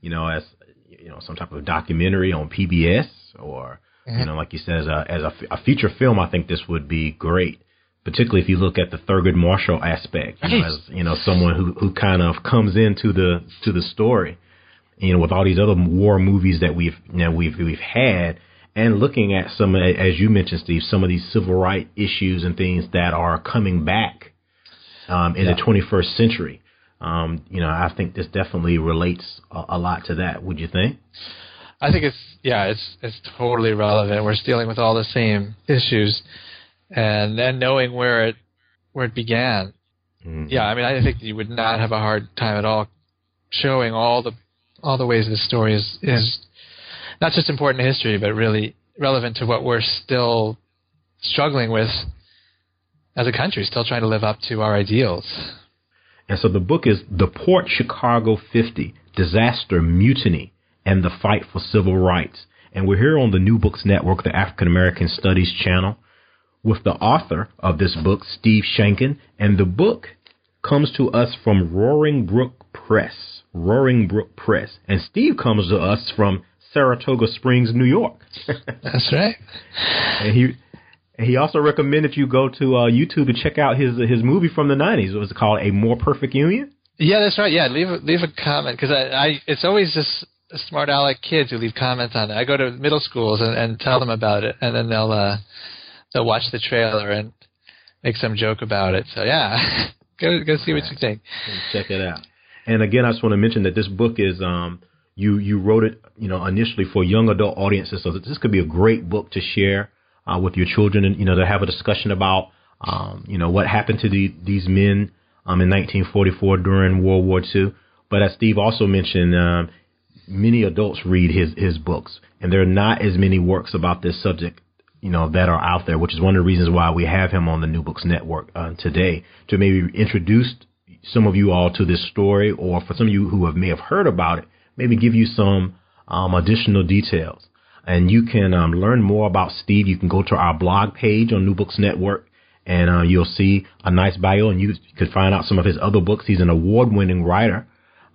you know, as you know, some type of documentary on PBS or you know, like you said, as a as a, f- a feature film. I think this would be great, particularly if you look at the Thurgood Marshall aspect, you know, as you know, someone who who kind of comes into the to the story, you know, with all these other war movies that we've you know we've we've had. And looking at some, as you mentioned, Steve, some of these civil rights issues and things that are coming back um, in the 21st century. Um, you know, I think this definitely relates a, a lot to that. Would you think? I think it's yeah, it's it's totally relevant. We're dealing with all the same issues, and then knowing where it where it began. Mhm. Yeah, I mean, I think you would not have a hard time at all showing all the all the ways this story is is not just important to history, but really relevant to what we're still struggling with as a country, still trying to live up to our ideals. And so the book is The Port Chicago 50 Disaster, Mutiny, and the Fight for Civil Rights. And we're here on the New Books Network, the African American Studies channel, with the author of this book, Steve Sheinkin. And the book comes to us from Roaring Brook Press. Roaring Brook Press. And Steve comes to us from Saratoga Springs, New York. [laughs] That's right. and he he also recommended you go to uh, YouTube to check out his his movie from the '90s. It was called A More Perfect Union. Yeah, that's right. Yeah, leave a, leave a comment because I, I it's always just smart aleck kids who leave comments on it. I go to middle schools and, and tell them about it, and then they'll uh, they'll watch the trailer and make some joke about it. So yeah, [laughs] go go see what you think. Check it out. And again, I just want to mention that this book is um you you wrote it you know initially for young adult audiences, so this could be a great book to share uh, with your children and you know to have a discussion about um you know what happened to the, these men um in 1944 during World War II. But as Steve also mentioned, um, many adults read his his books, and there are not as many works about this subject, you know, that are out there. Which is one of the reasons why we have him on the New Books Network uh, today to maybe introduce some of you all to this story, or for some of you who have may have heard about it, maybe give you some um, additional details. And you can um, learn more about Steve. You can go to our blog page on New Books Network, and uh, you'll see a nice bio, and you could find out some of his other books. He's an award-winning writer.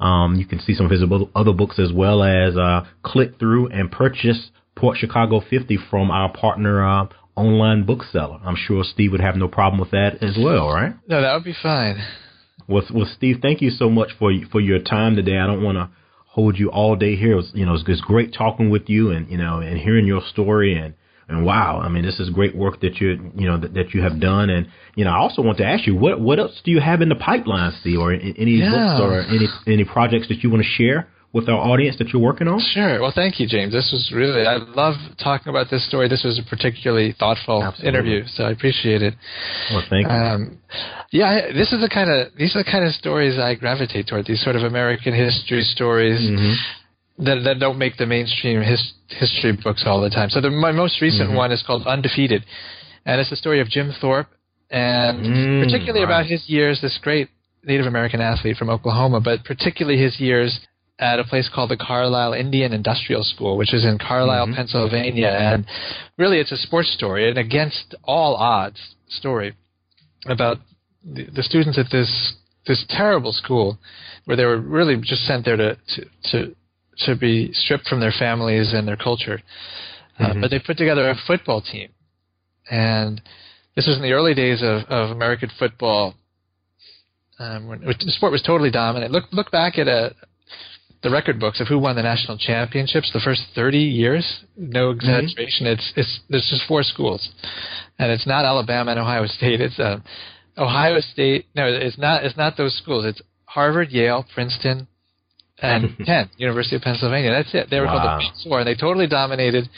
Um, you can see some of his other books as well as uh, click through and purchase Port Chicago 50 from our partner uh, online bookseller. I'm sure Steve would have no problem with that as well, right? No, that would be fine. Well, well, Steve, thank you so much for for your time today. I don't want to hold you all day here. It was, you know, it's, it's great talking with you and you know and hearing your story and and wow, I mean, this is great work that you you know that, that you have done. And you know, I also want to ask you what what else do you have in the pipeline, Steve, or any yeah. books or any any projects that you want to share with our audience that you're working on? Sure. Well, thank you, James. This was really I love talking about this story. This was a particularly thoughtful Absolutely. interview, so I appreciate it. Well, thank you. Um, yeah, this is the kind of these are the kind of stories I gravitate toward. These sort of American history stories. Mm-hmm. That, that don't make the mainstream his, history books all the time. So the, my most recent Mm-hmm. one is called Undefeated, and it's the story of Jim Thorpe, and Mm, particularly right. about his years. This great Native American athlete from Oklahoma, but particularly his years at a place called the Carlisle Indian Industrial School, which is in Carlisle, Mm-hmm. Pennsylvania. And really, it's a sports story, an against all odds story about the, the students at this this terrible school, where they were really just sent there to to to, to be stripped from their families and their culture. Uh, Mhm. but they put together a football team, and this was in the early days of, of American football. Um, when when the sport was totally dominant. Look look back at a, the record books of who won the national championships the first 30 years. No exaggeration. It's it's there's just four schools, and it's not Alabama and Ohio State. It's uh, Ohio State. No, it's not. It's not those schools. It's Harvard, Yale, Princeton, and [laughs] Penn, University of Pennsylvania. That's it. They were Wow. called the Big Four, and they totally dominated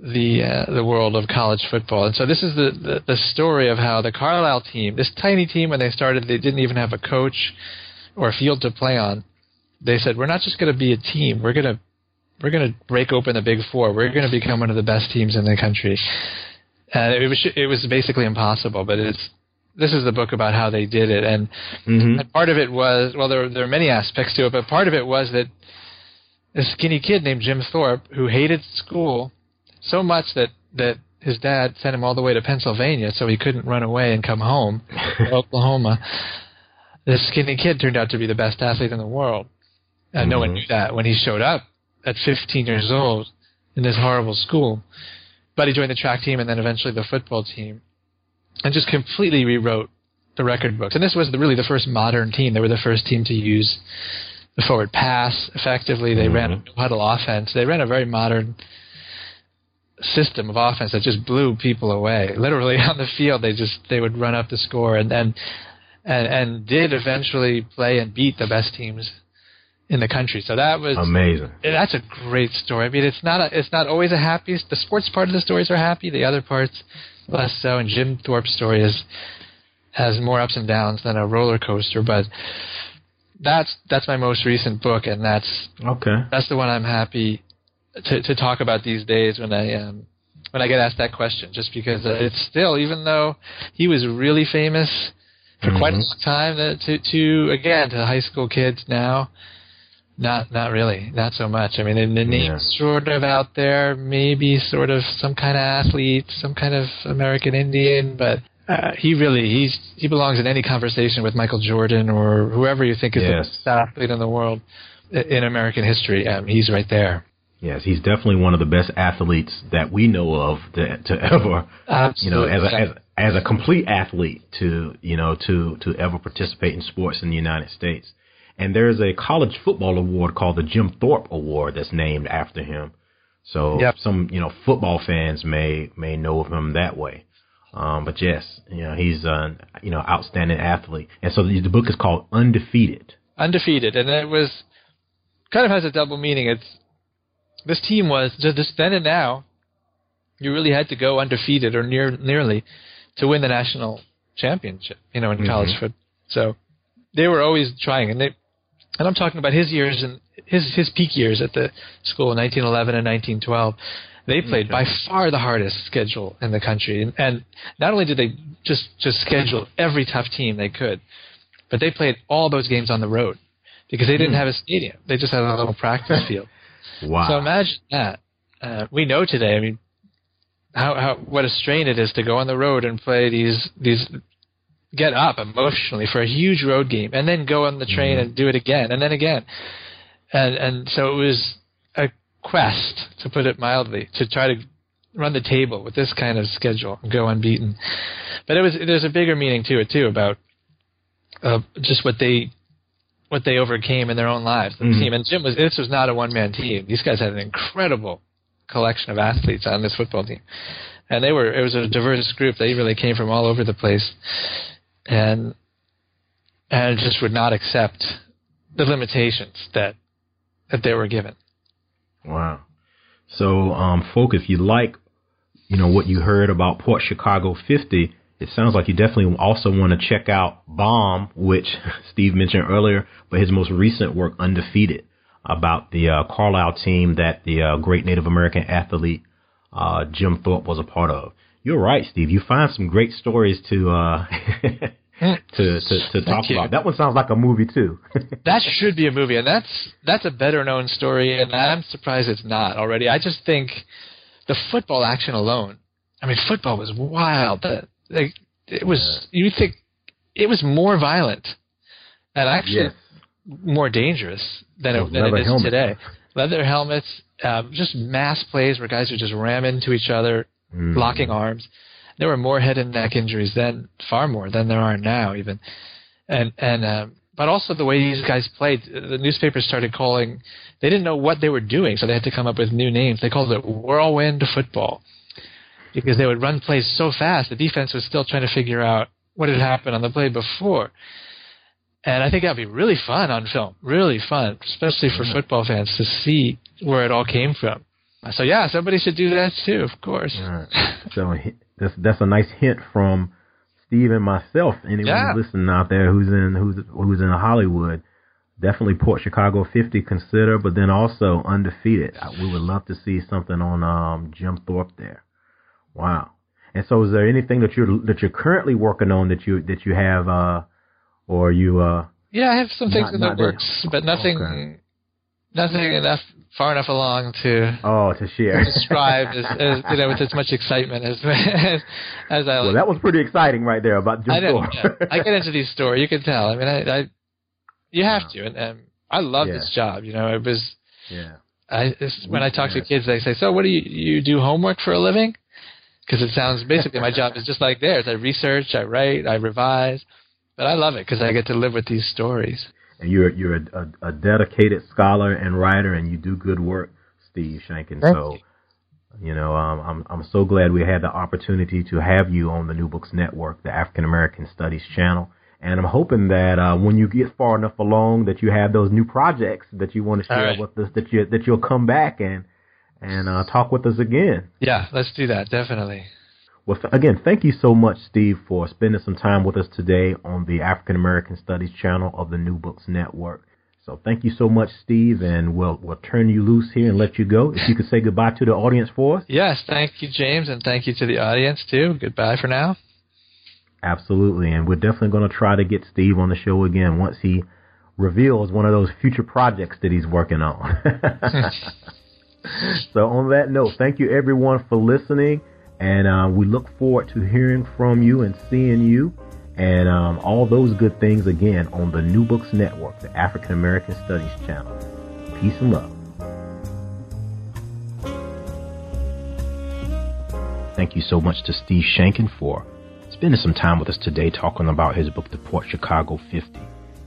the uh, the world of college football. And so this is the, the the story of how the Carlisle team, this tiny team, when they started, they didn't even have a coach or a field to play on. They said, "We're not just going to be a team. We're going to we're going to break open the Big Four. We're going to become one of the best teams in the country." And it was it was basically impossible, but it's this is the book about how they did it, and Mm-hmm. and part of it was well, there there are many aspects to it, but part of it was that a skinny kid named Jim Thorpe who hated school so much that that his dad sent him all the way to Pennsylvania so he couldn't run away and come home [laughs] to Oklahoma. This skinny kid turned out to be the best athlete in the world, and no one Mhm. knew that when he showed up at 15 years old in this horrible school. But he joined the track team and then eventually the football team, and just completely rewrote the record books. And this was the, really the first modern team. They were the first team to use the forward pass effectively. They ran mm-hmm. a huddle offense. They ran a very modern system of offense that just blew people away. Literally [laughs] on the field, they just they would run up the score and then and and did eventually play and beat the best teams in the country. So that was Amazing. that's a great story. I mean, it's not a, it's not always a happy. The sports part of the stories are happy. The other parts less so. And Jim Thorpe's story is has more ups and downs than a roller coaster. But that's that's my most recent book, and that's Okay. that's the one I'm happy to to talk about these days when I um when I get asked that question. Just because uh, it's still, even though he was really famous for quite a Mhm. long time, that to to again to high school kids now. Not, not really, not so much. I mean, the, the name's sort of out there, maybe sort of some kind of athlete, some kind of American Indian, but uh, he really, he's he belongs in any conversation with Michael Jordan or whoever you think is Yes. the best athlete in the world in American history. Um, he's right there. Yes, he's definitely one of the best athletes that we know of to, to ever, Absolutely. you know, as a, as, as a complete athlete to, you know, to, to ever participate in sports in the United States. And there's a college football award called the Jim Thorpe Award that's named after him. So Yep. some, you know, football fans may, may know of him that way. Um, but yes, you know, he's an, you know, outstanding athlete. And so the, the book is called Undefeated. undefeated, and it was kind of has a double meaning. It's this team was just just then and now. You really had to go undefeated or near nearly to win the national championship. You know, in college football. So they were always trying, and they and I'm talking about his years and his his peak years at the school in 1911 and 1912. They played by far the hardest schedule in the country, and, and not only did they just just schedule every tough team they could, but they played all those games on the road because they didn't have a stadium. They just had a little practice field. [laughs] Wow. So imagine that. Uh, we know today. I mean, how how what a strain it is to go on the road and play these these get up emotionally for a huge road game and then go on the train and do it again and then again. And and so it was a quest, to put it mildly, to try to run the table with this kind of schedule and go unbeaten. But it was there's a bigger meaning to it too about uh, just what they what they overcame in their own lives. The Mhm. team and Jim was this was not a one man team. These guys had an incredible collection of athletes on this football team, and they were it was a diverse group. They really came from all over the place, and and just would not accept the limitations that that they were given. Wow. So, um, folk, if you like, you know, what you heard about Port Chicago 50, it sounds like you definitely also want to check out Bomb, which [laughs] Steve mentioned earlier, but his most recent work, Undefeated, about the uh, Carlisle team that the uh, great Native American athlete uh, Jim Thorpe was a part of. You're right, Steve. You find some great stories to uh, [laughs] to to, to talk about. That one sounds like a movie too. [laughs] that should be a movie, and that's that's a better known story, and I'm surprised it's not already. I just think the football action alone. I mean, football was wild. That like, it was. You think it was more violent and actually yes. more dangerous than Those it, than it leather helmets. today. Leather helmets, um, just mass plays where guys would just ram into each other, Mm. locking arms. There were more head and neck injuries then, far more than there are now, even. And and um, but also the way these guys played. The newspapers started calling. They didn't know what they were doing, so they had to come up with new names. They called it whirlwind football because they would run plays so fast. The defense was still trying to figure out what had happened on the play before. And I think that'd be really fun on film, really fun, especially for football fans to see where it all came from. So yeah, somebody should do that too, of course. Right. So that's that's a nice hint from Steve and myself. Anyone Yeah. listening out there who's in who's who's in Hollywood, definitely Port Chicago 50 consider, but then also undefeated. We would love to see something on um, Jim Thorpe there. Wow. And so, is there anything that you're that you're currently working on that you that you have, uh, or you? Uh, Yeah, I have some things Not- in the not there. works, but nothing, Okay. nothing enough far enough along to oh, to share. describe as, as you know with as much excitement as as, as I well, like. that was pretty exciting right there about Jim I yeah. I get into these stories. You can tell. I mean, I, I you have to, and, and I love Yeah. this job. You know, it was. yeah. I when I talk to kids, they say, "So, what do you you do homework for a living?" Because it sounds basically my job is just like theirs. I research, I write, I revise, but I love it because I get to live with these stories. And you're you're a, a, a dedicated scholar and writer, and you do good work, Steve Sheinkin. Thank so, you know, um, I'm I'm so glad we had the opportunity to have you on the New Books Network, the African American Studies channel. And I'm hoping that uh, when you get far enough along, that you have those new projects that you want to share right. with us, that you that you'll come back and and uh, talk with us again. Yeah, let's do that definitely. Well, again, thank you so much, Steve, for spending some time with us today on the African American Studies channel of the New Books Network. So thank you so much, Steve, and we'll we'll turn you loose here and let you go. If you could say goodbye to the audience for us. Yes, thank you, James, and thank you to the audience too. Goodbye for now. Absolutely, and we're definitely going to try to get Steve on the show again once he reveals one of those future projects that he's working on. [laughs] [laughs] so, on that note, thank you everyone for listening, and uh, we look forward to hearing from you and seeing you and um, all those good things again on the New Books Network, the African American Studies channel. Peace and love. Thank you so much to Steve Sheinkin for spending some time with us today talking about his book, The Port Chicago 50.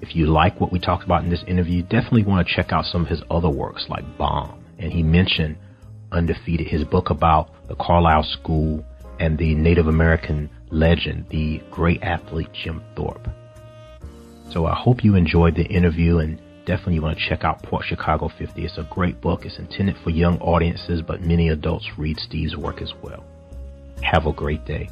If you like what we talked about in this interview, definitely want to check out some of his other works like Bomb. And he mentioned Undefeated, his book about the Carlisle School and the Native American legend, the great athlete Jim Thorpe. So I hope you enjoyed the interview and definitely you want to check out Port Chicago 50. It's a great book. It's intended for young audiences, but many adults read Steve's work as well. Have a great day.